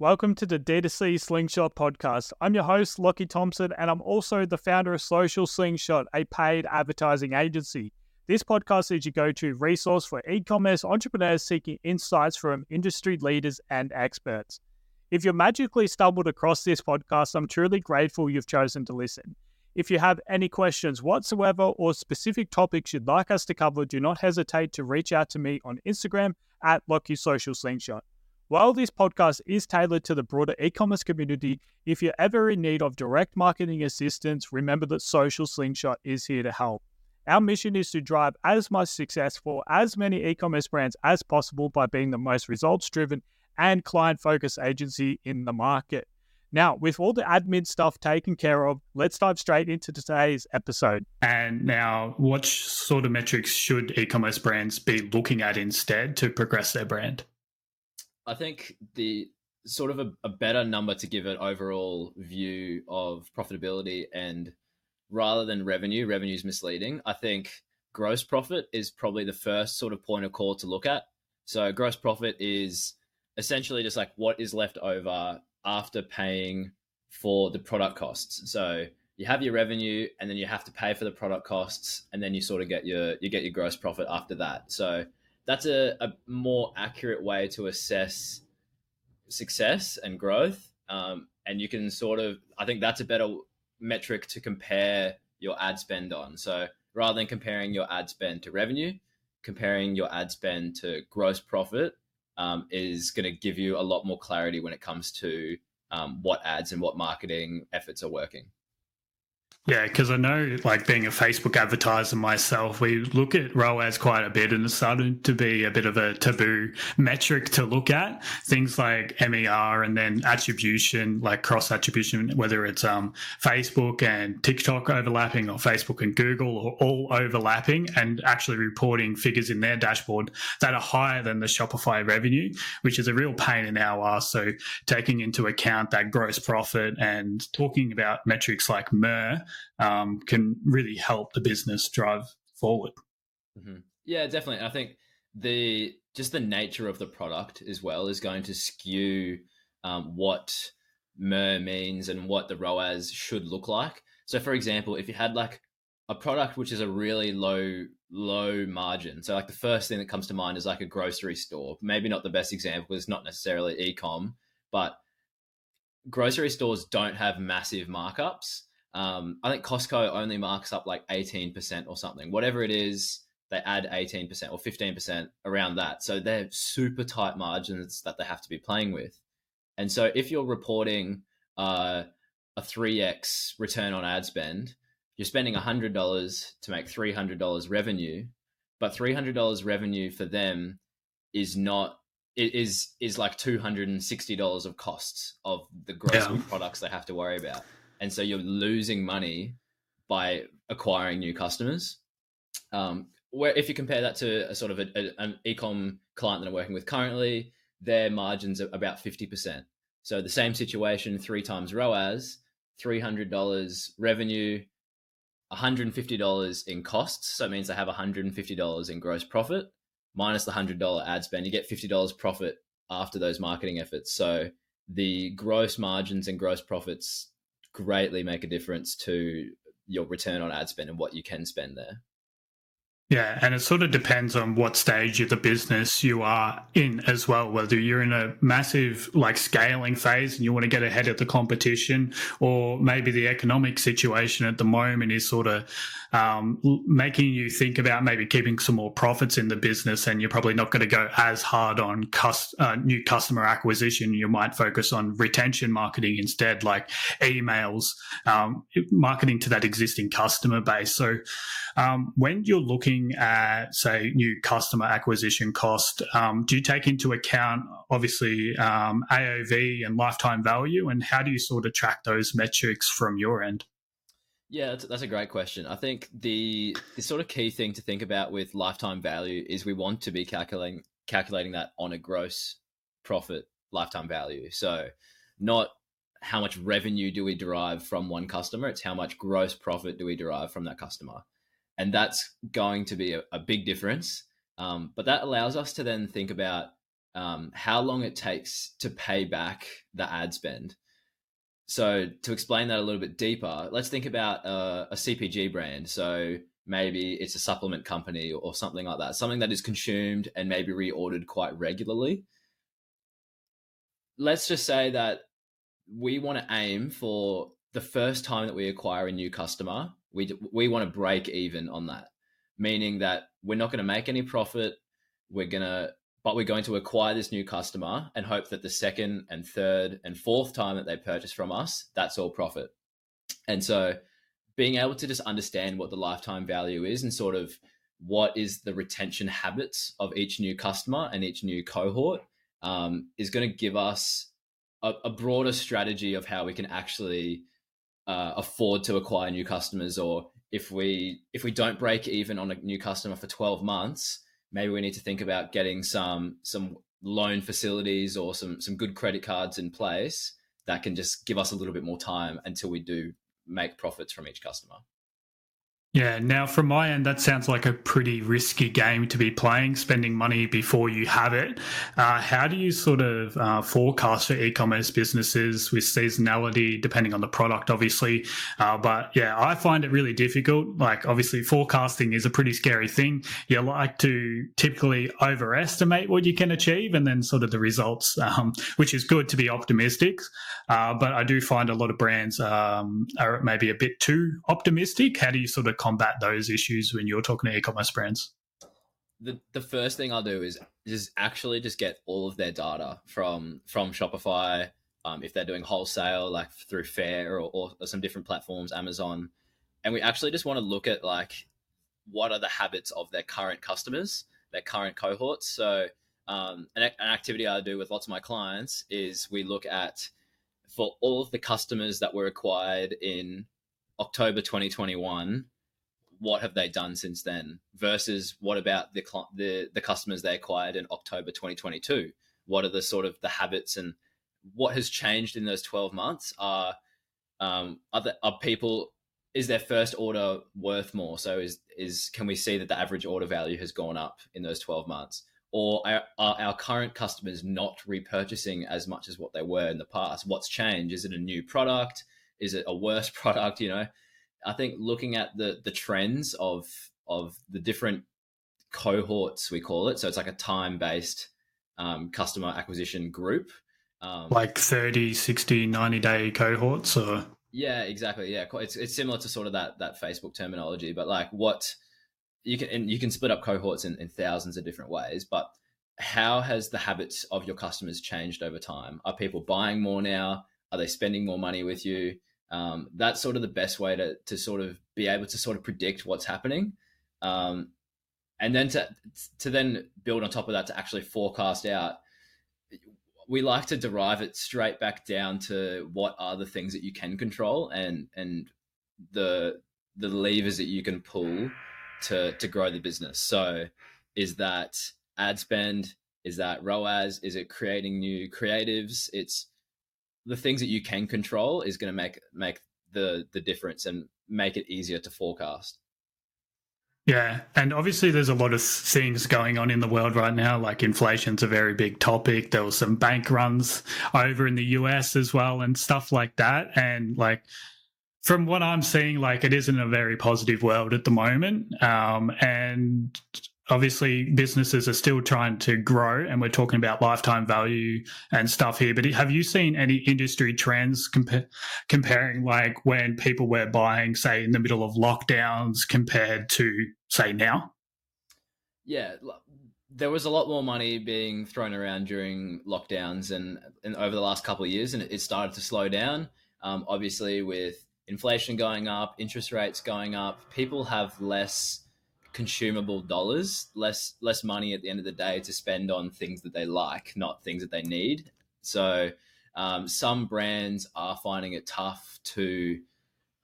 Welcome to the D2C Slingshot podcast. I'm your host, Lachie Thompson, and I'm also the founder of Social Slingshot, a paid advertising agency. This podcast is your go to resource for e commerce entrepreneurs seeking insights from industry leaders and experts. If you magically stumbled across this podcast, I'm truly grateful you've chosen to listen. If you have any questions whatsoever or specific topics you'd like us to cover, do not hesitate to reach out to me on Instagram at Lachie Social Slingshot. While this podcast is tailored to the broader e commerce community, if you're ever in need of direct marketing assistance, remember that Social Slingshot is here to help. Our mission is to drive as much success for as many e commerce brands as possible by being the most results driven and client focused agency in the market. Now, with all the admin stuff taken care of, let's dive straight into today's episode. And now, what sort of metrics should e commerce brands be looking at instead to progress their brand? I think the sort of a, a, better number to give an overall view of profitability and rather than revenue, revenue is misleading. I think gross profit is probably the first sort of point of call to look at. So gross profit is essentially just like what is left over after paying for the product costs. So you have your revenue and then you have to pay for the product costs and then you sort of get your you get your gross profit after that. So that's a, a more accurate way to assess success and growth. Um, and you can sort of I think that's a better metric to compare your ad spend on. So rather than comparing your ad spend to revenue, comparing your ad spend to gross profit um, is going to give you a lot more clarity when it comes to um, what ads and what marketing efforts are working. Yeah, because I know, like being a Facebook advertiser myself, we look at ROAS quite a bit, and it's started to be a bit of a taboo metric to look at. Things like MER and then attribution, like cross attribution, whether it's um, Facebook and TikTok overlapping, or Facebook and Google, or all overlapping, and actually reporting figures in their dashboard that are higher than the Shopify revenue, which is a real pain in our ass. So, taking into account that gross profit and talking about metrics like MER um, can really help the business drive forward. Mm-hmm. Yeah, definitely. I think the just the nature of the product as well is going to skew um, what MER means and what the ROAS should look like. So, for example, if you had like a product which is a really low low margin, so like the first thing that comes to mind is like a grocery store. Maybe not the best example, it's not necessarily ecom, but grocery stores don't have massive markups. Um, I think Costco only marks up like 18% or something. Whatever it is, they add 18% or 15% around that. So they're super tight margins that they have to be playing with. And so if you're reporting uh, a 3x return on ad spend, you're spending $100 to make $300 revenue, but $300 revenue for them is not it is is like $260 of costs of the grocery yeah. products they have to worry about and so you're losing money by acquiring new customers. Um, where if you compare that to a sort of a, a, an ecom client that I'm working with currently, their margins are about fifty percent. So the same situation, three times ROAS, three hundred dollars revenue, one hundred and fifty dollars in costs. So it means they have one hundred and fifty dollars in gross profit minus the hundred dollar ad spend. You get fifty dollars profit after those marketing efforts. So the gross margins and gross profits greatly make a difference to your return on ad spend and what you can spend there. Yeah, and it sort of depends on what stage of the business you are in as well. Whether you're in a massive like scaling phase and you want to get ahead of the competition, or maybe the economic situation at the moment is sort of um, making you think about maybe keeping some more profits in the business, and you're probably not going to go as hard on uh, new customer acquisition. You might focus on retention marketing instead, like emails, um, marketing to that existing customer base. So um, when you're looking at, say, new customer acquisition cost, um, do you take into account obviously um, AOV and lifetime value, and how do you sort of track those metrics from your end? Yeah, that's, that's a great question. I think the the sort of key thing to think about with lifetime value is we want to be calculating calculating that on a gross profit lifetime value. So not how much revenue do we derive from one customer, it's how much gross profit do we derive from that customer and that's going to be a, a big difference. Um, but that allows us to then think about um, how long it takes to pay back the ad spend. So to explain that a little bit deeper, let's think about a, a CPG brand. So maybe it's a supplement company or something like that, something that is consumed and maybe reordered quite regularly. Let's just say that we want to aim for the first time that we acquire a new customer, we we want to break even on that, meaning that we're not going to make any profit. We're gonna, but we're going to acquire this new customer and hope that the second and third and fourth time that they purchase from us, that's all profit. And so, being able to just understand what the lifetime value is and sort of what is the retention habits of each new customer and each new cohort um, is going to give us a, a, broader strategy of how we can actually uh, afford to acquire new customers or if we if we don't break even on a new customer for 12 months maybe we need to think about getting some some loan facilities or some some good credit cards in place that can just give us a little bit more time until we do make profits from each customer yeah, now from my end, that sounds like a pretty risky game to be playing, spending money before you have it. Uh, how do you sort of uh, forecast for e commerce businesses with seasonality, depending on the product, obviously? Uh, but yeah, I find it really difficult. Like, obviously, forecasting is a pretty scary thing. You like to typically overestimate what you can achieve and then sort of the results, um, which is good to be optimistic. Uh, but I do find a lot of brands um, are maybe a bit too optimistic. How do you sort of combat those issues when you're talking to e-commerce brands? The the first thing I'll do is just actually just get all of their data from from Shopify. Um, if they're doing wholesale, like through Faire or, or some different platforms, Amazon, and we actually just want to look at like what are the habits of their current customers, their current cohorts. So um, an, an, activity I do with lots of my clients is we look at for all of the customers that were acquired in October 2021 what have they done since then versus what about the the the customers they acquired in October 2022 what are the sort of the habits and what has changed in those 12 months? Are um are, the, are people is their first order worth more? So is is can we see that the average order value has gone up in those 12 months? Or are, are our current customers not repurchasing as much as what they were in the past? What's changed? Is it a new product? Is it a worse product you know I think looking at the the trends of of the different cohorts we call it, so it's like a time based um, customer acquisition group, um, like 30, 60, 90 day cohorts, or yeah, exactly, yeah, it's it's similar to sort of that that Facebook terminology, but like what you can and you can split up cohorts in, in thousands of different ways, but how has the habits of your customers changed over time? Are people buying more now? Are they spending more money with you? Um, that's sort of the best way to to sort of be able to sort of predict what's happening, um, and then to to then build on top of that to actually forecast out. We like to derive it straight back down to what are the things that you can control and and the the levers that you can pull to to grow the business. So, is that ad spend? Is that ROAS? Is it creating new creatives? It's the things that you can control is going to make make the the difference and make it easier to forecast. Yeah, and obviously there's a lot of things going on in the world right now. Like inflation's a very big topic. There was some bank runs over in the US as well, and stuff like that. And like from what I'm seeing, like it isn't a very positive world at the moment. Um, and obviously businesses are still trying to grow and we're talking about lifetime value and stuff here but have you seen any industry trends compa- comparing like when people were buying say in the middle of lockdowns compared to say now? Yeah there was a lot more money being thrown around during lockdowns and, and over the last couple of years and it started to slow down. Um, obviously with inflation going up interest rates going up people have less consumable dollars, less less money at the end of the day to spend on things that they like, not things that they need. So um, some brands are finding it tough to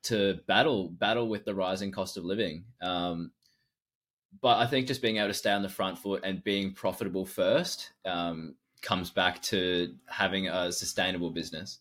to battle battle with the rising cost of living. Um, but I think just being able to stay on the front foot and being profitable first um, comes back to having a sustainable business.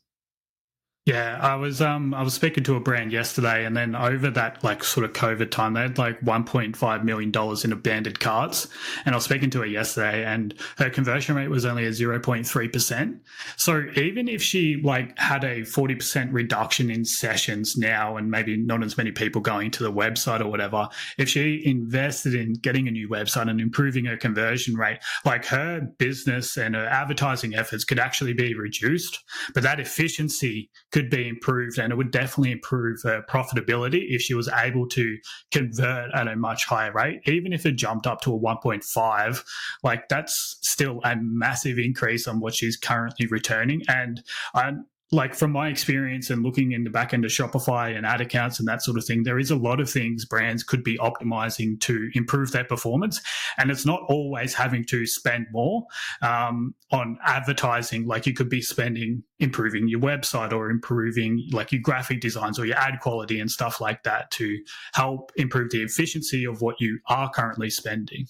Yeah, I was um I was speaking to a brand yesterday, and then over that like sort of COVID time, they had like 1.5 million dollars in abandoned carts, and I was speaking to her yesterday, and her conversion rate was only a 0.3 percent. So even if she like had a 40 percent reduction in sessions now, and maybe not as many people going to the website or whatever, if she invested in getting a new website and improving her conversion rate, like her business and her advertising efforts could actually be reduced, but that efficiency could be improved and it would definitely improve her profitability if she was able to convert at a much higher rate even if it jumped up to a 1.5 like that's still a massive increase on what she's currently returning. And i like from my experience and looking in the back end of Shopify and ad accounts and that sort of thing, there is a lot of things brands could be optimizing to improve their performance. And it's not always having to spend more um, on advertising. Like you could be spending improving your website or improving like your graphic designs or your ad quality and stuff like that to help improve the efficiency of what you are currently spending.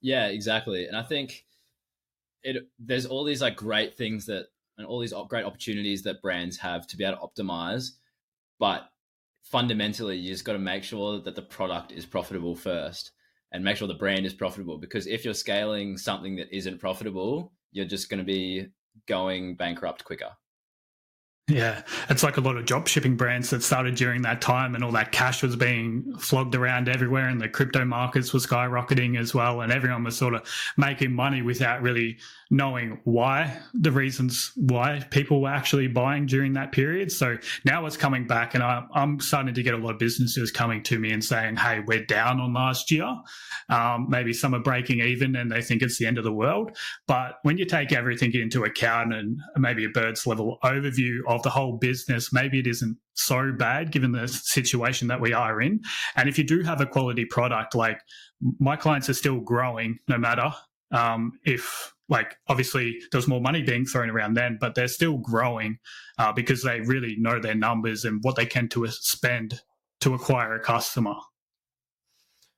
Yeah, exactly. And I think it there's all these like great things that and all these great opportunities that brands have to be able to optimize. But fundamentally, you just got to make sure that the product is profitable first and make sure the brand is profitable. Because if you're scaling something that isn't profitable, you're just going to be going bankrupt quicker. Yeah, it's like a lot of drop shipping brands that started during that time, and all that cash was being flogged around everywhere, and the crypto markets were skyrocketing as well, and everyone was sort of making money without really knowing why the reasons why people were actually buying during that period. So now it's coming back, and I, am starting to get a lot of businesses coming to me and saying, "Hey, we're down on last year. Um, maybe some are breaking even, and they think it's the end of the world." But when you take everything into account and maybe a bird's level overview of of the whole business, maybe it isn't so bad given the situation that we are in. And if you do have a quality product, like my clients are still growing no matter um, if like obviously there's more money being thrown around then, but they're still growing uh, because they really know their numbers and what they can to spend to acquire a customer.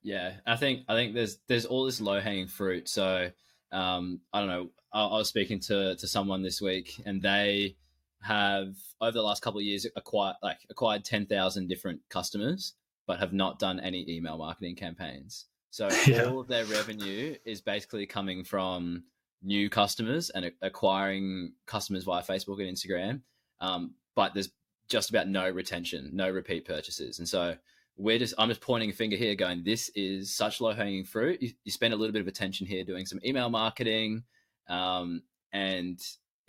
Yeah, I think I think there's there's all this low hanging fruit. So um, I don't know. I, I was speaking to to someone this week, and they have over the last couple of years acquired like acquired 10,000 different customers but have not done any email marketing campaigns. So yeah. all of their revenue is basically coming from new customers and acquiring customers via Facebook and Instagram. Um, but there's just about no retention, no repeat purchases. And so we're just, I'm just pointing a finger here going, this is such low hanging fruit. You, you, spend a little bit of attention here doing some email marketing um, and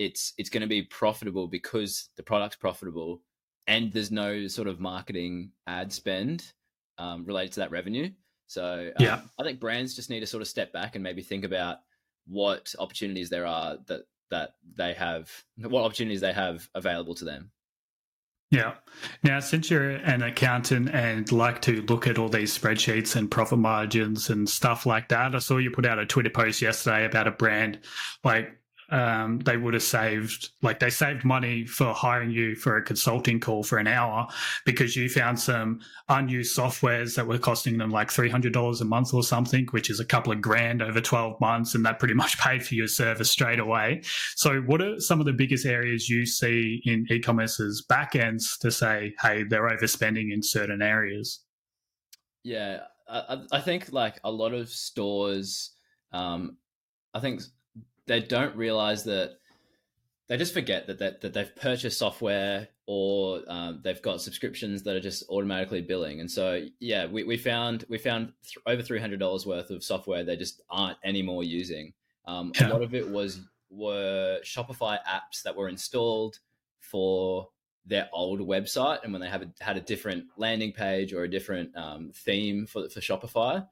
it's it's going to be profitable because the product's profitable and there's no sort of marketing ad spend um, related to that revenue. So um, yeah, I think brands just need to sort of step back and maybe think about what opportunities there are that that they have, what opportunities they have available to them. Yeah. Now, since you're an accountant and like to look at all these spreadsheets and profit margins and stuff like that, I saw you put out a Twitter post yesterday about a brand like um, they would have saved like they saved money for hiring you for a consulting call for an hour because you found some unused softwares that were costing them like $300 a month or something which is a couple of grand over 12 months and that pretty much paid for your service straight away. So what are some of the biggest areas you see in e-commerce's backends to say hey they're overspending in certain areas yeah i, I think like a lot of stores um, i think they don't realize that they just forget that that, that they've purchased software or um, they've got subscriptions that are just automatically billing. And so, yeah, we, we found we found th- over three hundred dollars worth of software they just aren't anymore using. Um, yeah. A lot of it was were Shopify apps that were installed for their old website, and when they have a, had a different landing page or a different um, theme for for Shopify,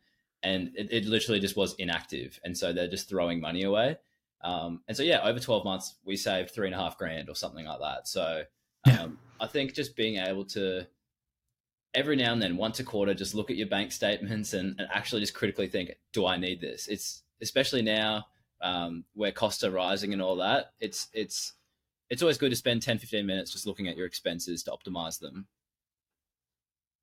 and it, it literally just was inactive, and so they're just throwing money away. Um, and so, yeah, over 12 months, we saved three and a half grand or something like that. So um, I think just being able to every now and then, once a quarter, just look at your bank statements and, and actually just critically think, do I need this? It's especially now um, where costs are rising and all that. It's, it's, it's always good to spend 10, 15 minutes just looking at your expenses to optimize them.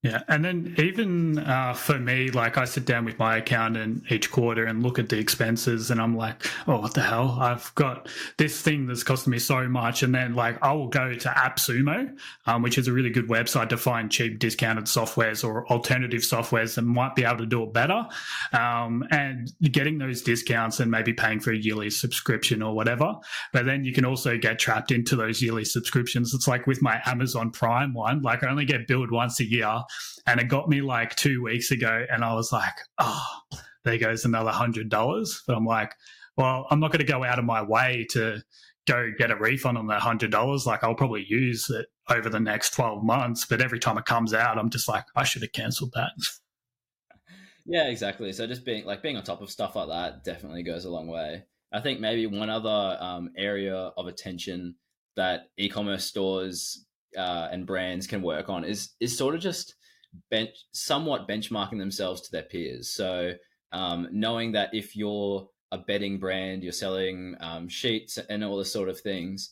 Yeah, and then even uh, for me, like I sit down with my accountant each quarter and look at the expenses, and I'm like, oh, what the hell? I've got this thing that's costing me so much, and then like I will go to AppSumo, um, which is a really good website to find cheap discounted softwares or alternative softwares that might be able to do it better, um, and getting those discounts and maybe paying for a yearly subscription or whatever. But then you can also get trapped into those yearly subscriptions. It's like with my Amazon Prime one, like I only get billed once a year and it got me like two weeks ago, and I was like, oh, there goes another hundred dollars. But I'm like, well, I'm not going to go out of my way to go get a refund on that hundred dollars. Like I'll probably use it over the next twelve months, but every time it comes out, I'm just like, I should have cancelled that. Yeah, exactly. So just being like being on top of stuff like that definitely goes a long way. I think maybe one other um, area of attention that e-commerce stores uh, and brands can work on is is sort of just bench somewhat benchmarking themselves to their peers. So um, knowing that if you're a bedding brand, you're selling um, sheets and all this sort of things,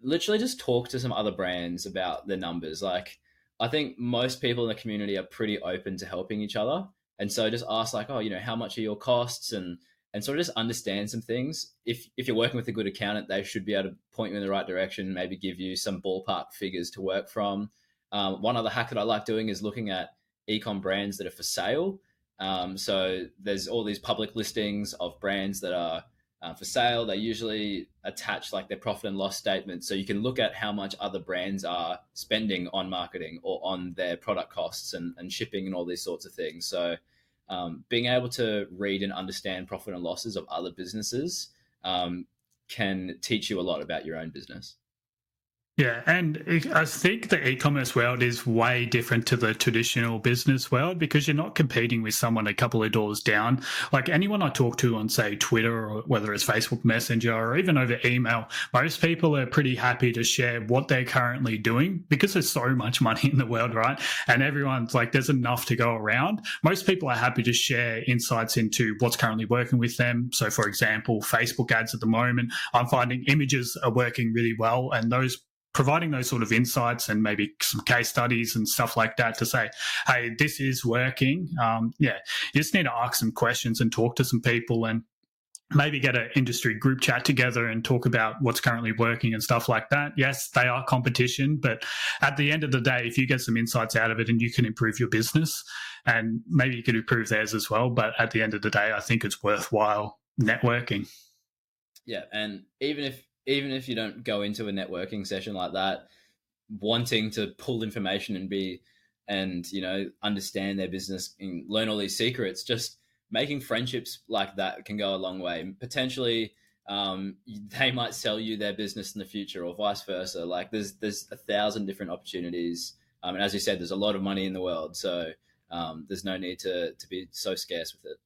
literally just talk to some other brands about the numbers. Like I think most people in the community are pretty open to helping each other. And so just ask like, oh, you know, how much are your costs and and sort of just understand some things. If if you're working with a good accountant, they should be able to point you in the right direction, maybe give you some ballpark figures to work from. Um, one other hack that I like doing is looking at ecom brands that are for sale. Um, so there's all these public listings of brands that are uh, for sale. They usually attach like their profit and loss statement, so you can look at how much other brands are spending on marketing or on their product costs and, and shipping and all these sorts of things. So um, being able to read and understand profit and losses of other businesses um, can teach you a lot about your own business. Yeah, and I think the e-commerce world is way different to the traditional business world because you're not competing with someone a couple of doors down. Like anyone I talk to on say Twitter or whether it's Facebook Messenger or even over email, most people are pretty happy to share what they're currently doing because there's so much money in the world, right? And everyone's like there's enough to go around. Most people are happy to share insights into what's currently working with them. So for example, Facebook ads at the moment, I'm finding images are working really well and those providing those sort of insights and maybe some case studies and stuff like that to say, hey, this is working. Um, yeah, you just need to ask some questions and talk to some people and maybe get an industry group chat together and talk about what's currently working and stuff like that. Yes, they are competition, but at the end of the day, if you get some insights out of it and you can improve your business and maybe you can improve theirs as well. But at the end of the day, I think it's worthwhile networking. Yeah. And even if even if you don't go into a networking session like that wanting to pull information and be and you know understand their business and learn all these secrets just making friendships like that can go a long way. Potentially um, they might sell you their business in the future or vice versa. Like there's there's a thousand different opportunities. Um, and as you said there's a lot of money in the world. So um, there's no need to to be so scarce with it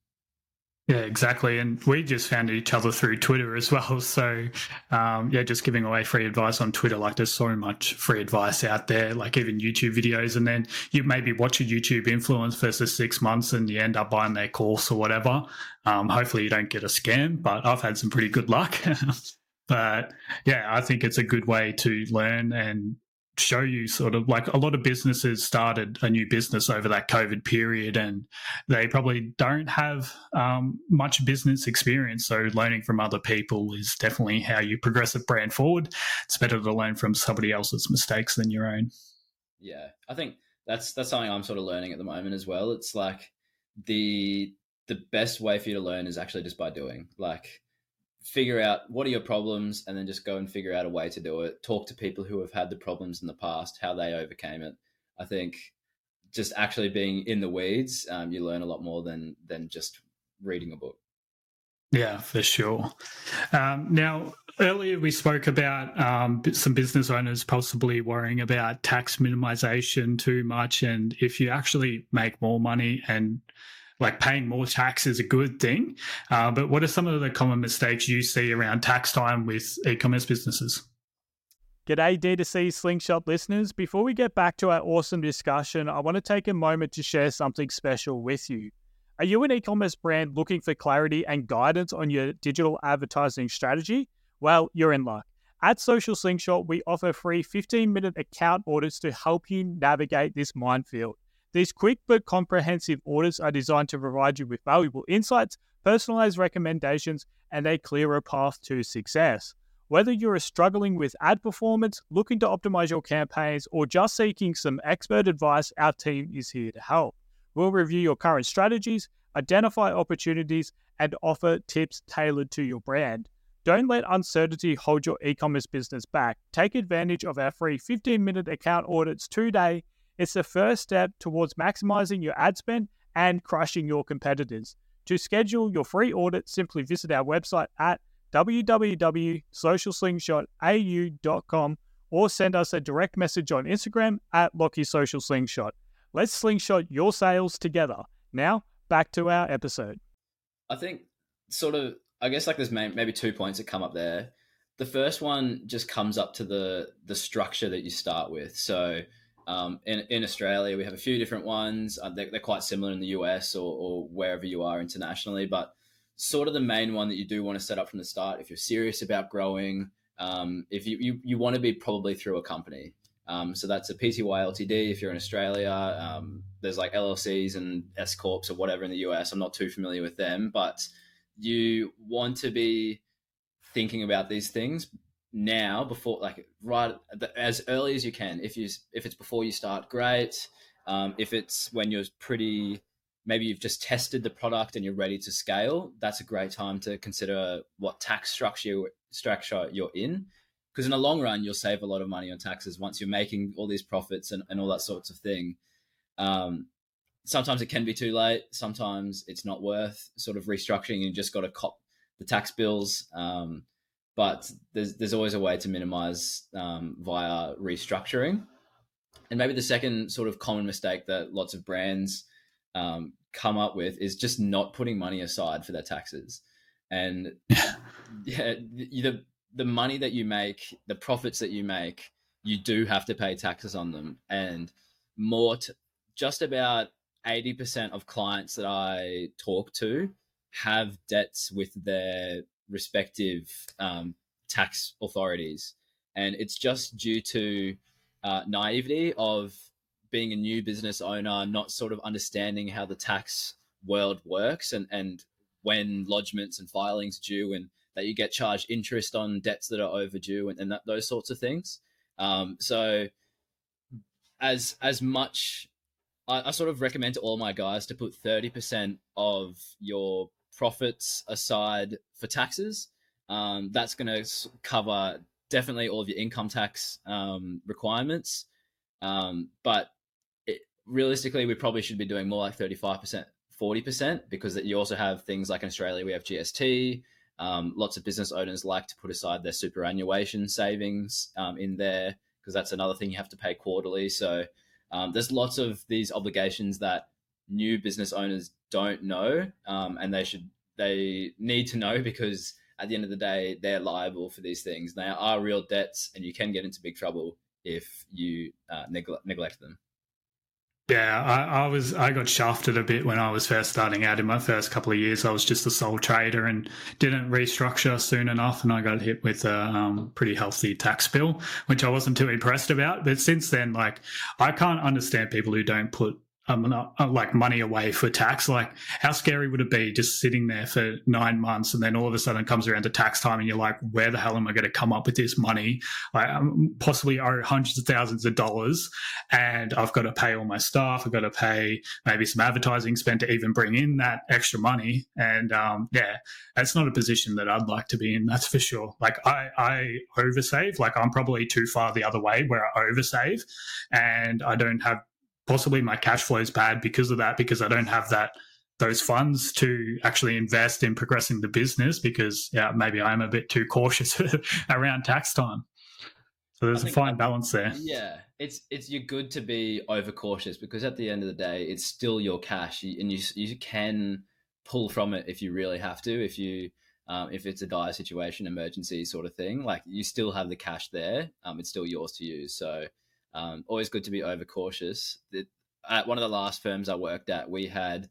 yeah, exactly. And we just found each other through Twitter as well. So, um, yeah, just giving away free advice on Twitter. Like, there's so much free advice out there, like even YouTube videos. And then you maybe watch a YouTube influence for six months and you end up buying their course or whatever. Um, hopefully, you don't get a scam, but I've had some pretty good luck. but yeah, I think it's a good way to learn and show you sort of like a lot of businesses started a new business over that COVID period and they probably don't have um, much business experience. So learning from other people is definitely how you progress a brand forward. It's better to learn from somebody else's mistakes than your own. Yeah, I think that's that's something I'm sort of learning at the moment as well. It's like the the best way for you to learn is actually just by doing. Like figure out what are your problems and then just go and figure out a way to do it. Talk to people who have had the problems in the past how they overcame it. I think just actually being in the weeds um, you learn a lot more than than just reading a book. Yeah for sure. Um, now earlier we spoke about um, some business owners possibly worrying about tax minimization too much and if you actually make more money and like paying more tax is a good thing. Uh, but what are some of the common mistakes you see around tax time with e-commerce businesses? G'day D2C Slingshot listeners. Before we get back to our awesome discussion, I want to take a moment to share something special with you. Are you an e commerce brand looking for clarity and guidance on your digital advertising strategy? Well, you're in luck. At Social Slingshot, we offer free 15 minute account audits to help you navigate this minefield. These quick but comprehensive audits are designed to provide you with valuable insights, personalized recommendations, and a clearer path to success. Whether you're struggling with ad performance, looking to optimize your campaigns, or just seeking some expert advice, our team is here to help. We'll review your current strategies, identify opportunities, and offer tips tailored to your brand. Don't let uncertainty hold your e commerce business back. Take advantage of our free 15 minute account audits today it's the first step towards maximizing your ad spend and crushing your competitors. To schedule your free audit, simply visit our website at www.socialslingshotau.com or send us a direct message on Instagram at Lachie Social Slingshot. Let's slingshot your sales together. Now, back to our episode. I think, sort of, I guess like there's maybe two points that come up there. The first one just comes up to the the structure that you start with. So, um, in, in Australia, we have a few different ones. Uh, they're, they're, quite similar in the US or, or, wherever you are internationally, but sort of the main one that you do want to set up from the start if you're serious about growing. Um, if you, you, you want to be probably through a company. Um, so that's a PTY Ltd. If you're in Australia, um, there's like LLCs and S corps or whatever in the US. I'm not too familiar with them, but you want to be thinking about these things now before like right as early as you can. If you if it's before you start great. Um, if it's when you're pretty maybe you've just tested the product and you're ready to scale that's a great time to consider what tax structure structure you're in. Because in the long run you'll save a lot of money on taxes once you're making all these profits and, and all that sorts of thing. Um, sometimes it can be too late. Sometimes it's not worth sort of restructuring. You just got to cop the tax bills. Um, but there's there's always a way to minimize um, via restructuring. And maybe the second sort of common mistake that lots of brands um, come up with is just not putting money aside for their taxes. And yeah, the the money that you make, the profits that you make, you do have to pay taxes on them. And more, t- just about eighty percent of clients that I talk to have debts with their respective um, tax authorities. And it's just due to uh, naivety of being a new business owner, not sort of understanding how the tax world works and, and when lodgements and filings due and that you get charged interest on debts that are overdue and, and that, those sorts of things. Um, so as as much I, I, sort of recommend to all my guys to put 30% of your profits aside for taxes. Um, that's going to cover definitely all of your income tax um, requirements. Um, but it, realistically, we probably should be doing more like 35%, 40%, because you also have things like in Australia, we have GST. Um, lots of business owners like to put aside their superannuation savings um, in there because that's another thing you have to pay quarterly. So um, there's lots of these obligations that new business owners don't know, um, and they should they need to know because at the end of the day, they're liable for these things. They are real debts, and you can get into big trouble if you uh, neglect, them. Yeah, I, I, was I got shafted a bit when I was first starting out. In my first couple of years, I was just a sole trader and didn't restructure soon enough, and I got hit with a um, pretty healthy tax bill, which I wasn't too impressed about. But since then, like I can't understand people who don't put um, uh, like money away for tax. Like, how scary would it be just sitting there for nine months and then all of a sudden it comes around to tax time and you're like, where the hell am I going to come up with this money? Like, I'm possibly owe hundreds of thousands of dollars and I've got to pay all my staff. I've got to pay maybe some advertising spend to even bring in that extra money. And um, yeah, that's not a position that I'd like to be in. That's for sure. Like, I, I oversave. Like, I'm probably too far the other way where I oversave and I don't have possibly my cash flow is bad because of that because I don't have that those funds to actually invest in progressing the business because yeah maybe I'm a bit too cautious around tax time. So there's a fine balance there. Yeah, it's it's you're good to be overcautious because at the end of the day, it's still your cash, and you you can pull from it if you really have to. If you um, if it's a dire situation, emergency sort of thing, like you still have the cash there. Um, it's still yours to use. So um, always good to be overcautious. At one of the last firms I worked at, we had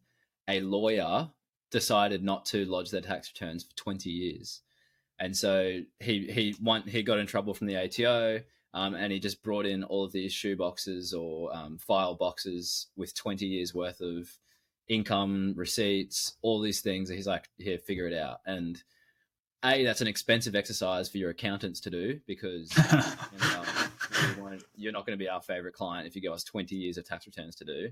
a lawyer decided not to lodge their tax returns for 20 years. and so he he won, he got in trouble from the ATO. Um, and he just brought in all of these shoe boxes or um, file boxes with 20 years worth of income receipts, all these things. He's like, here, figure it out. And a that's an expensive exercise for your accountants to do because you know, you are not going to be our favorite client if you give us 20 years of tax returns to do.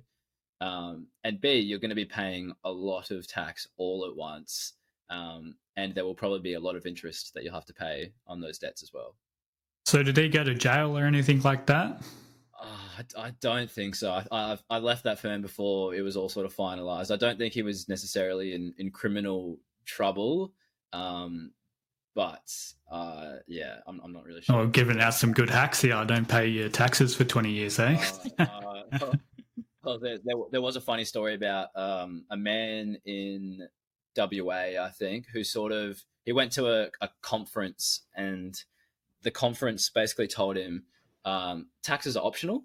Um, and B, you're going to be paying a lot of tax all at once. Um, and there will probably be a lot of interest that you'll have to pay on those debts as well. So, did he go to jail or anything like that? Uh, I, I, don't think so. I, I, I, left that firm before it was all sort of finalized. I don't think he was necessarily in, in criminal trouble. Um, but uh, yeah, I'm, I'm not really sure. Oh, giving out some good hacks here. I don't pay your taxes for 20 years, eh? Uh, uh, well, there, there, there, was a funny story about um, a man in WA, I think, who sort of he went to a, a conference and the conference basically told him um, taxes are optional.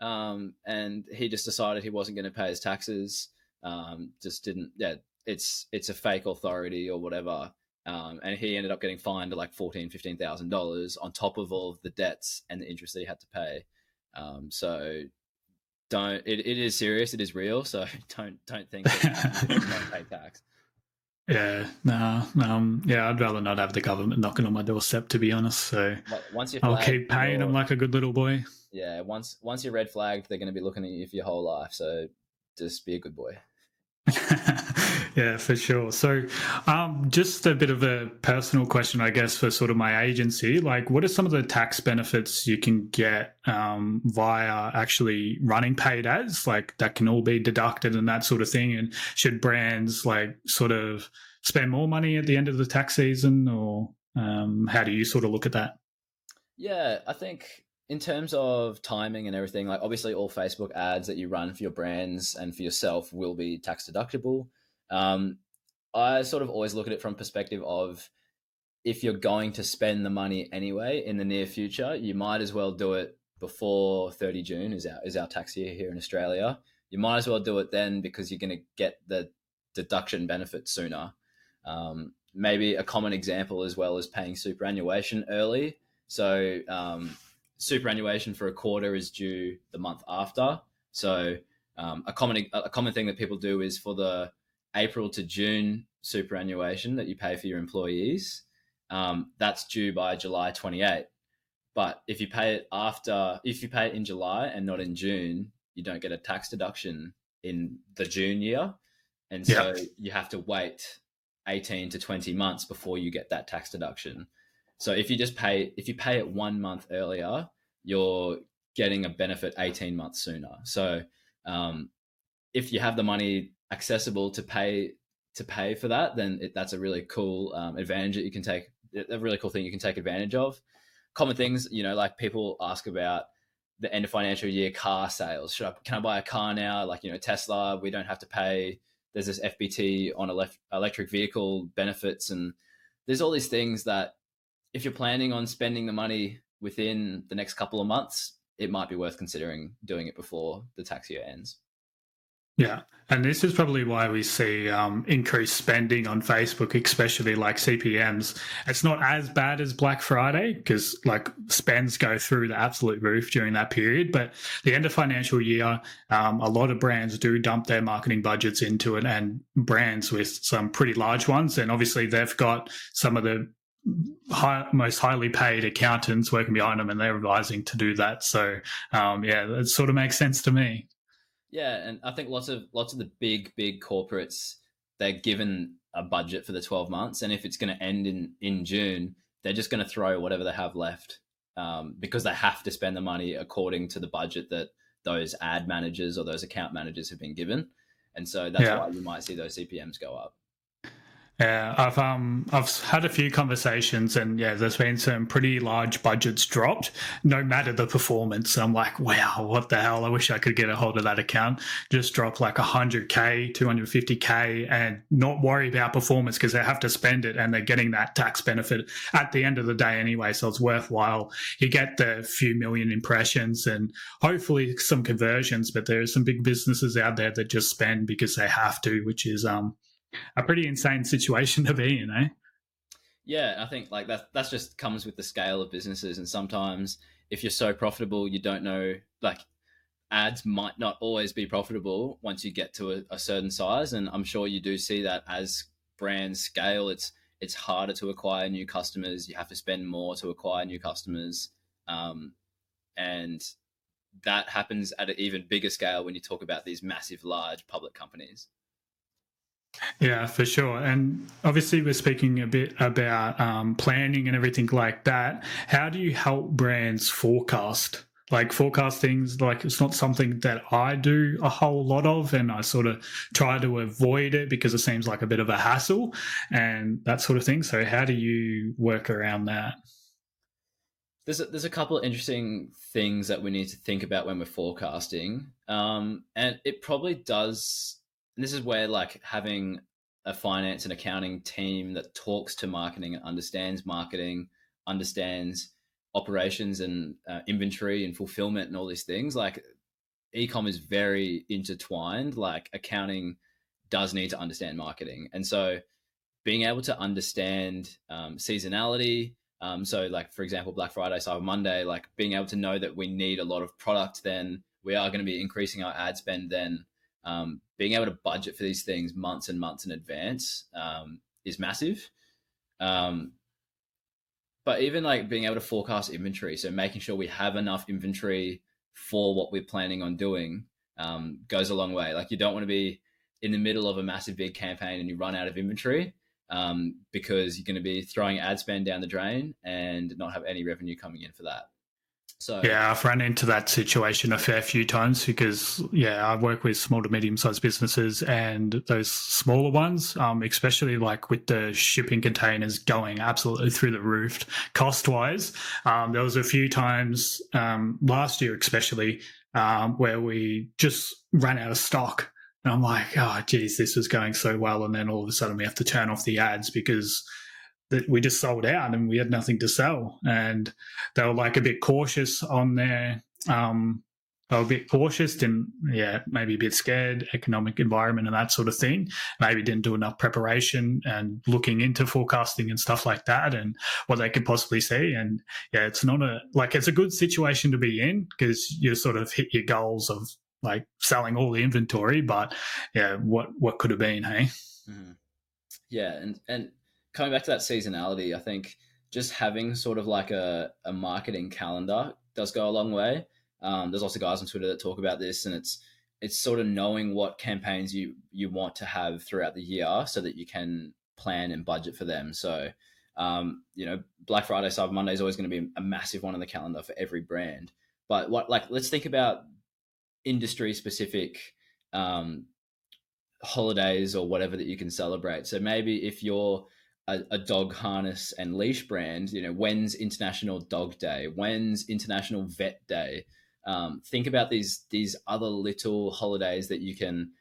Um, and he just decided he wasn't going to pay his taxes. Um, just didn't. Yeah, it's it's a fake authority or whatever. Um, and he ended up getting fined like fourteen, fifteen thousand dollars on top of all of the debts and the interest that he had to pay. Um, so don't. It, it is serious. It is real. So don't don't think don't pay tax. Yeah, no, um, yeah, I'd rather not have the government knocking on my doorstep, to be honest. So once you I'll keep paying them like a good little boy. Yeah, once once you're red flagged, they're going to be looking at you for your whole life. So just be a good boy. yeah, for sure. So, um, just a bit of a personal question, I guess, for sort of my agency. Like, what are some of the tax benefits you can get um, via actually running paid ads? Like, that can all be deducted and that sort of thing. And should brands like sort of spend more money at the end of the tax season, or um, how do you sort of look at that? Yeah, I think in terms of timing and everything, like obviously all Facebook ads that you run for your brands and for yourself will be tax deductible. Um, I sort of always look at it from perspective of if you're going to spend the money anyway in the near future, you might as well do it before 30 June is our is our tax year here in Australia. You might as well do it then because you're going to get the deduction benefit sooner. Um, maybe a common example as well as paying superannuation early. So um, superannuation for a quarter is due the month after. So um, a common a common thing that people do is for the April to June superannuation that you pay for your employees, um, that's due by July 28. But if you pay it after, if you pay it in July and not in June, you don't get a tax deduction in the June year, and so yeah. you have to wait 18 to 20 months before you get that tax deduction. So if you just pay if you pay it one month earlier, you're getting a benefit 18 months sooner. So um, if you have the money accessible to pay to pay for that, then it, that's a really cool um, advantage that you can take. A really cool thing you can take advantage of. Common things, you know, like people ask about the end of financial year car sales. Should I can I buy a car now? Like you know, Tesla, we don't have to pay. There's this FBT on electric vehicle benefits, and there's all these things that if you're planning on spending the money within the next couple of months, it might be worth considering doing it before the tax year ends. Yeah. And this is probably why we see um, increased spending on Facebook, especially like CPMs. It's not as bad as Black Friday because like spends go through the absolute roof during that period. But the end of financial year, um, a lot of brands do dump their marketing budgets into it and brands with some pretty large ones. And obviously they've got some of the high, most highly paid accountants working behind them and they're advising to do that. So, um, yeah, it sort of makes sense to me. Yeah, and I think lots of lots of the big big corporates they're given a budget for the 12 months and if it's going to end in in June, they're just going to throw whatever they have left um, because they have to spend the money according to the budget that those ad managers or those account managers have been given. And so that's yeah. why you might see those CPMs go up. Yeah, I've um I've had a few conversations and yeah, there's been some pretty large budgets dropped, no matter the performance. I'm like, wow, what the hell? I wish I could get a hold of that account. Just drop like 100k, 250k, and not worry about performance because they have to spend it and they're getting that tax benefit at the end of the day anyway. So it's worthwhile. You get the few million impressions and hopefully some conversions, but there are some big businesses out there that just spend because they have to, which is um a pretty insane situation to be in, eh? Yeah, I think like that that's just comes with the scale of businesses and sometimes if you're so profitable you don't know like ads might not always be profitable once you get to a, a certain size and I'm sure you do see that as brands scale it's it's harder to acquire new customers you have to spend more to acquire new customers um, and that happens at an even bigger scale when you talk about these massive large public companies yeah, for sure. And obviously, we're speaking a bit about um, planning and everything like that. How do you help brands forecast? Like forecasting's like it's not something that I do a whole lot of, and I sort of try to avoid it because it seems like a bit of a hassle and that sort of thing. So, how do you work around that? There's a, there's a couple of interesting things that we need to think about when we're forecasting, um, and it probably does and this is where like having a finance and accounting team that talks to marketing and understands marketing, understands operations and uh, inventory and fulfillment and all these things. Like ecom is very intertwined. Like accounting does need to understand marketing, and so being able to understand um, seasonality. Um, so, like for example, Black Friday, Cyber Monday, like being able to know that we need a lot of product, then we are going to be increasing our ad spend. Then um, being able to budget for these things months and months in advance um, is massive. Um, but even like being able to forecast inventory, so making sure we have enough inventory for what we're planning on doing um, goes a long way. Like you don't want to be in the middle of a massive big campaign and you run out of inventory um, because you're going to be throwing ad spend down the drain and not have any revenue coming in for that. So yeah, I've run into that situation a fair few times because yeah, I work with small to medium sized businesses and those smaller ones, um, especially like with the shipping containers going absolutely through the roof cost wise. Um, there was a few times um, last year, especially um, where we just ran out of stock. And I'm like, oh, geez, this was going so well. And then all of a sudden we have to turn off the ads because that we just sold out and we had nothing to sell. And they were like a bit cautious on their, um, they were a bit cautious, didn't, yeah, maybe a bit scared, economic environment and that sort of thing. Maybe didn't do enough preparation and looking into forecasting and stuff like that and what they could possibly see. And yeah, it's not a, like, it's a good situation to be in because you sort of hit your goals of like selling all the inventory. But yeah, what, what could have been, hey? Mm-hmm. Yeah. And, and, coming back to that seasonality, I think just having sort of like a, a marketing calendar does go a long way. Um, there's also guys on Twitter that talk about this, and it's it's sort of knowing what campaigns you you want to have throughout the year so that you can plan and budget for them. So, um, you know, Black Friday, Cyber Monday is always going to be a massive one on the calendar for every brand. But what like let's think about industry specific um, holidays or whatever that you can celebrate. So maybe if you're a, a, dog harness and leash brand, you know, when's International Dog Day? When's International Vet Day? Um, think about these these other little holidays that you can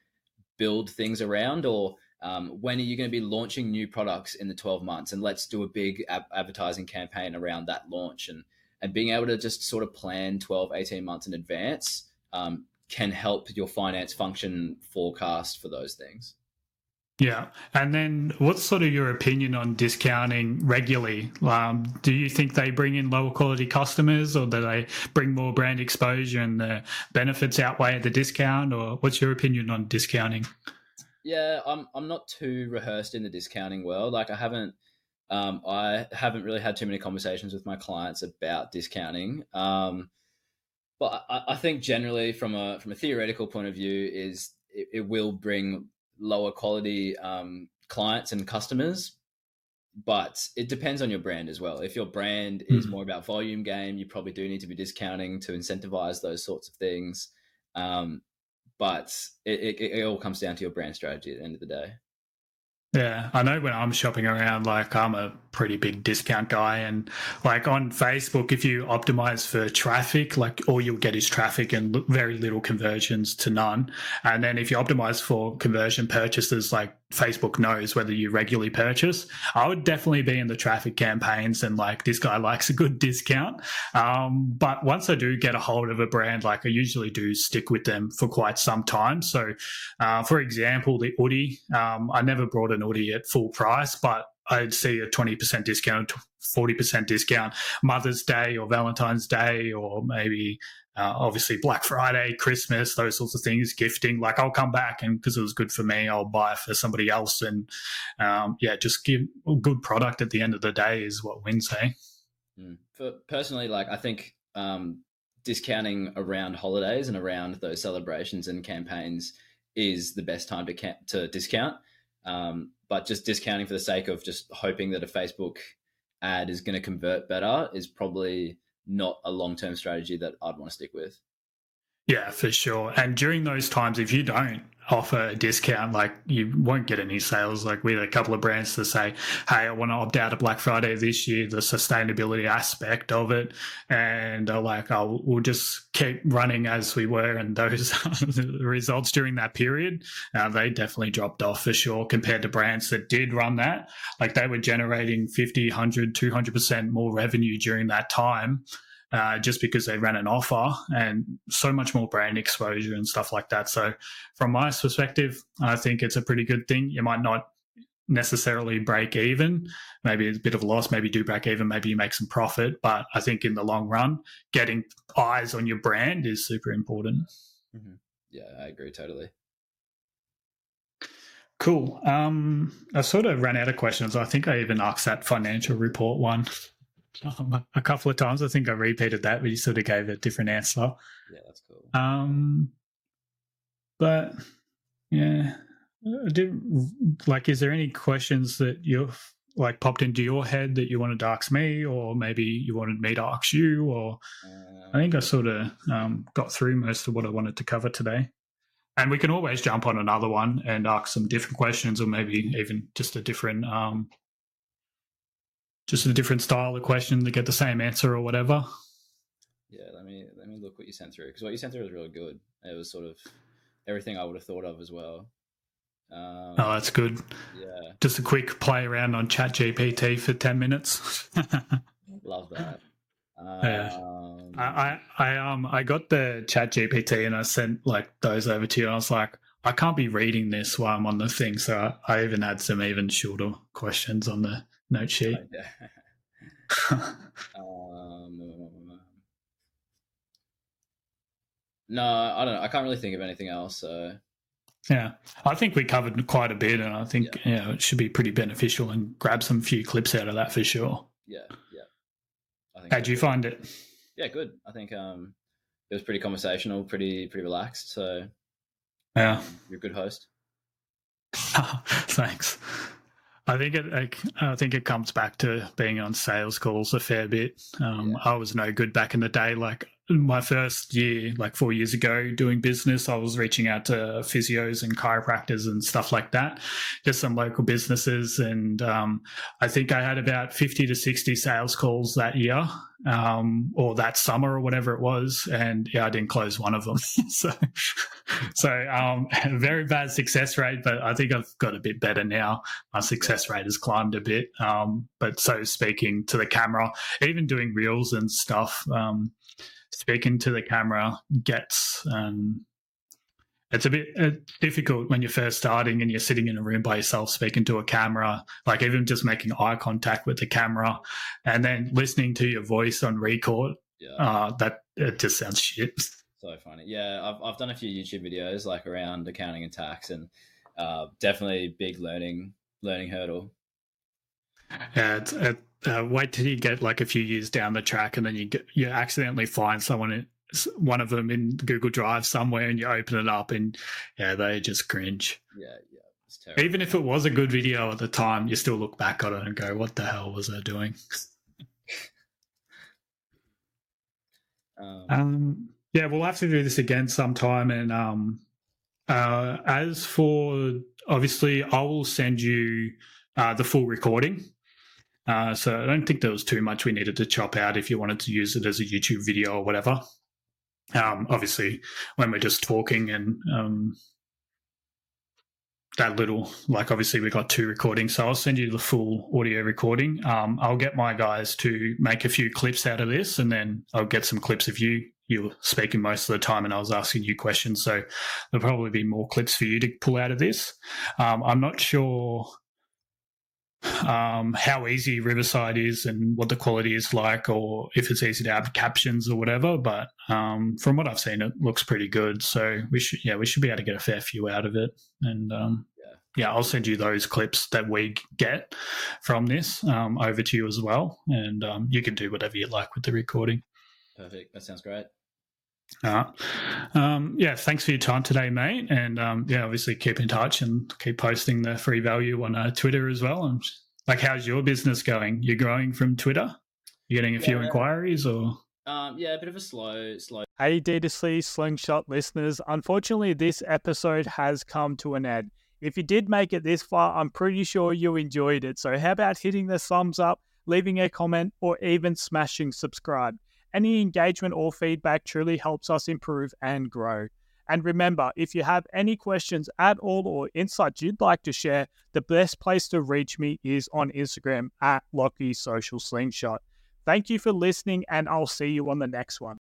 build things around, or um, when are you going to be launching new products in the 12 months? And let's do a big ab- advertising campaign around that launch. And, and being able to just sort of plan 12, 18 months in advance um, can help your finance function forecast for those things. Yeah. And then what's sort of your opinion on discounting regularly? Um, do you think they bring in lower quality customers or do they bring more brand exposure and the benefits outweigh the discount? Or what's your opinion on discounting? Yeah, I'm, I'm not too rehearsed in the discounting world. Like I haven't, um, I haven't really had too many conversations with my clients about discounting. Um, but I, I think generally from a, from a theoretical point of view is it, it will bring lower quality um, clients and customers but it depends on your brand as well. If your brand is mm-hmm. more about volume game, you probably do need to be discounting to incentivize those sorts of things. Um, but it, it, it, all comes down to your brand strategy at the end of the day. Yeah, I know when I'm shopping around, like I'm a pretty big discount guy, and like on Facebook, if you optimize for traffic, like all you'll get is traffic and very little conversions to none. And then if you optimize for conversion purchases, like Facebook knows whether you regularly purchase. I would definitely be in the traffic campaigns and like this guy likes a good discount. Um, but once I do get a hold of a brand, like I usually do stick with them for quite some time. So, uh, for example, the Oodie, um, I never brought an Oodie at full price, but I'd see a 20% discount, 40% discount, Mother's Day or Valentine's Day, or maybe uh, obviously Black Friday, Christmas, those sorts of things, gifting. Like I'll come back and because it was good for me, I'll buy for somebody else. And um, yeah, just give a good product at the end of the day is what wins, hey? Mm. For personally, like I think um, discounting around holidays and around those celebrations and campaigns is the best time to ca- to discount. Um, but just discounting for the sake of just hoping that a Facebook ad is going to convert better is probably not a long term strategy that I'd want to stick with. Yeah, for sure. And during those times, if you don't offer a discount, like you won't get any sales. Like we had a couple of brands to say, "Hey, I want to opt out of Black Friday this year." The sustainability aspect of it, and uh, like, "I'll we'll just keep running as we were." And those results during that period, uh, they definitely dropped off for sure compared to brands that did run that. Like they were generating 50, 100, 200 percent more revenue during that time uh, just because they ran an offer and so much more brand exposure and stuff like that. So, from my perspective, I think it's a pretty good thing. You might not necessarily break even, maybe it's a bit of a loss, maybe do break even, maybe you make some profit. But I think in the long run, getting eyes on your brand is super important. Mm-hmm. Yeah, I agree totally. Cool. Um, I sort of ran out of questions. I think I even asked that financial report one um, a couple of times. I think I repeated that, but you sort of gave a different answer. Yeah, that's cool. Um, but yeah, I did like, is there any questions that you've like popped into your head that you wanted to ask me, or maybe you wanted me to ask you, or I think I um, sort of um, got through most of what I wanted to cover today. And we can always jump on another one and ask some different questions, or maybe even just a different um, just a different style of question to get the same answer or whatever. Yeah, let me let me look what you sent through because what you sent through was really good. It was sort of everything I would have thought of as well. Um, oh, that's good. Yeah, just a quick play around on Chat GPT for ten minutes. Love that. Um, yeah. I, I, I um I got the Chat GPT and I sent like those over to you. I was like, I can't be reading this while I'm on the thing, so I, I even had some even shorter questions on the note sheet. um, no, I don't know. I can't really think of anything else. So yeah, I think we covered quite a bit, and I think yeah. you know, it should be pretty beneficial and grab some few clips out of that for sure. Yeah, yeah. How'd you find it? Yeah, good. I think um, it was pretty conversational, pretty pretty relaxed. So yeah, um, you're a good host. Thanks. I think it. I think it comes back to being on sales calls a fair bit. Um, yeah. I was no good back in the day. Like my first year, like four years ago, doing business, I was reaching out to physios and chiropractors and stuff like that, just some local businesses. And um, I think I had about 50 to 60 sales calls that year um, or that summer or whatever it was. And yeah, I didn't close one of them. so, so um, very bad success rate, but I think I've got a bit better now. My success rate has climbed a bit. Um, but so speaking to the camera, even doing reels and stuff, um, speaking to the camera gets um, it's a bit uh, difficult when you're first starting and you're sitting in a room by yourself speaking to a camera like even just making eye contact with the camera and then listening to your voice on record. Yeah. uh, that it just sounds shit. So funny. Yeah I've, I've done a few youtube videos like around accounting and tax and uh, definitely big learning learning hurdle. Yeah it's, it, uh, wait till you get like a few years down the track and then you get, you accidentally find someone in, one of them in Google Drive somewhere and you open it up and yeah they just cringe. Yeah yeah even if it was a good video at the time you still look back on it and go what the hell was I doing? Um, um, yeah we'll have to do this again sometime and um uh as for obviously I will send you uh, the full recording. Uh, so I don't think there was too much we needed to chop out if you wanted to use it as a YouTube video or whatever. Um, obviously, when we're just talking and um, that little, like obviously we got two recordings, so I'll send you the full audio recording. Um, I'll get my guys to make a few clips out of this, and then I'll get some clips of you. You were speaking most of the time, and I was asking you questions, so there'll probably be more clips for you to pull out of this. Um, I'm not sure um, how easy Riverside is and what the quality is like, or if it's easy to add captions or whatever. But um, from what I've seen, it looks pretty good. So we should, yeah, we should be able to get a fair few out of it. And um, yeah. yeah, I'll send you those clips that we get from this um, over to you as well, and um, you can do whatever you like with the recording. Perfect. That sounds great. Uh, um, yeah, thanks for your time today, mate. And um, yeah, obviously keep in touch and keep posting the free value on uh, Twitter as well. And like, how's your business going? You're growing from Twitter? You're getting a few yeah. inquiries or? Um, yeah, a bit of a slow, slow. Hey, D2C Slingshot listeners. Unfortunately, this episode has come to an end. If you did make it this far, I'm pretty sure you enjoyed it. So, how about hitting the thumbs up, leaving a comment, or even smashing subscribe? Any engagement or feedback truly helps us improve and grow. And remember, if you have any questions at all or insights you'd like to share, the best place to reach me is on Instagram at Lachie Social Slingshot. Thank you for listening, and I'll see you on the next one.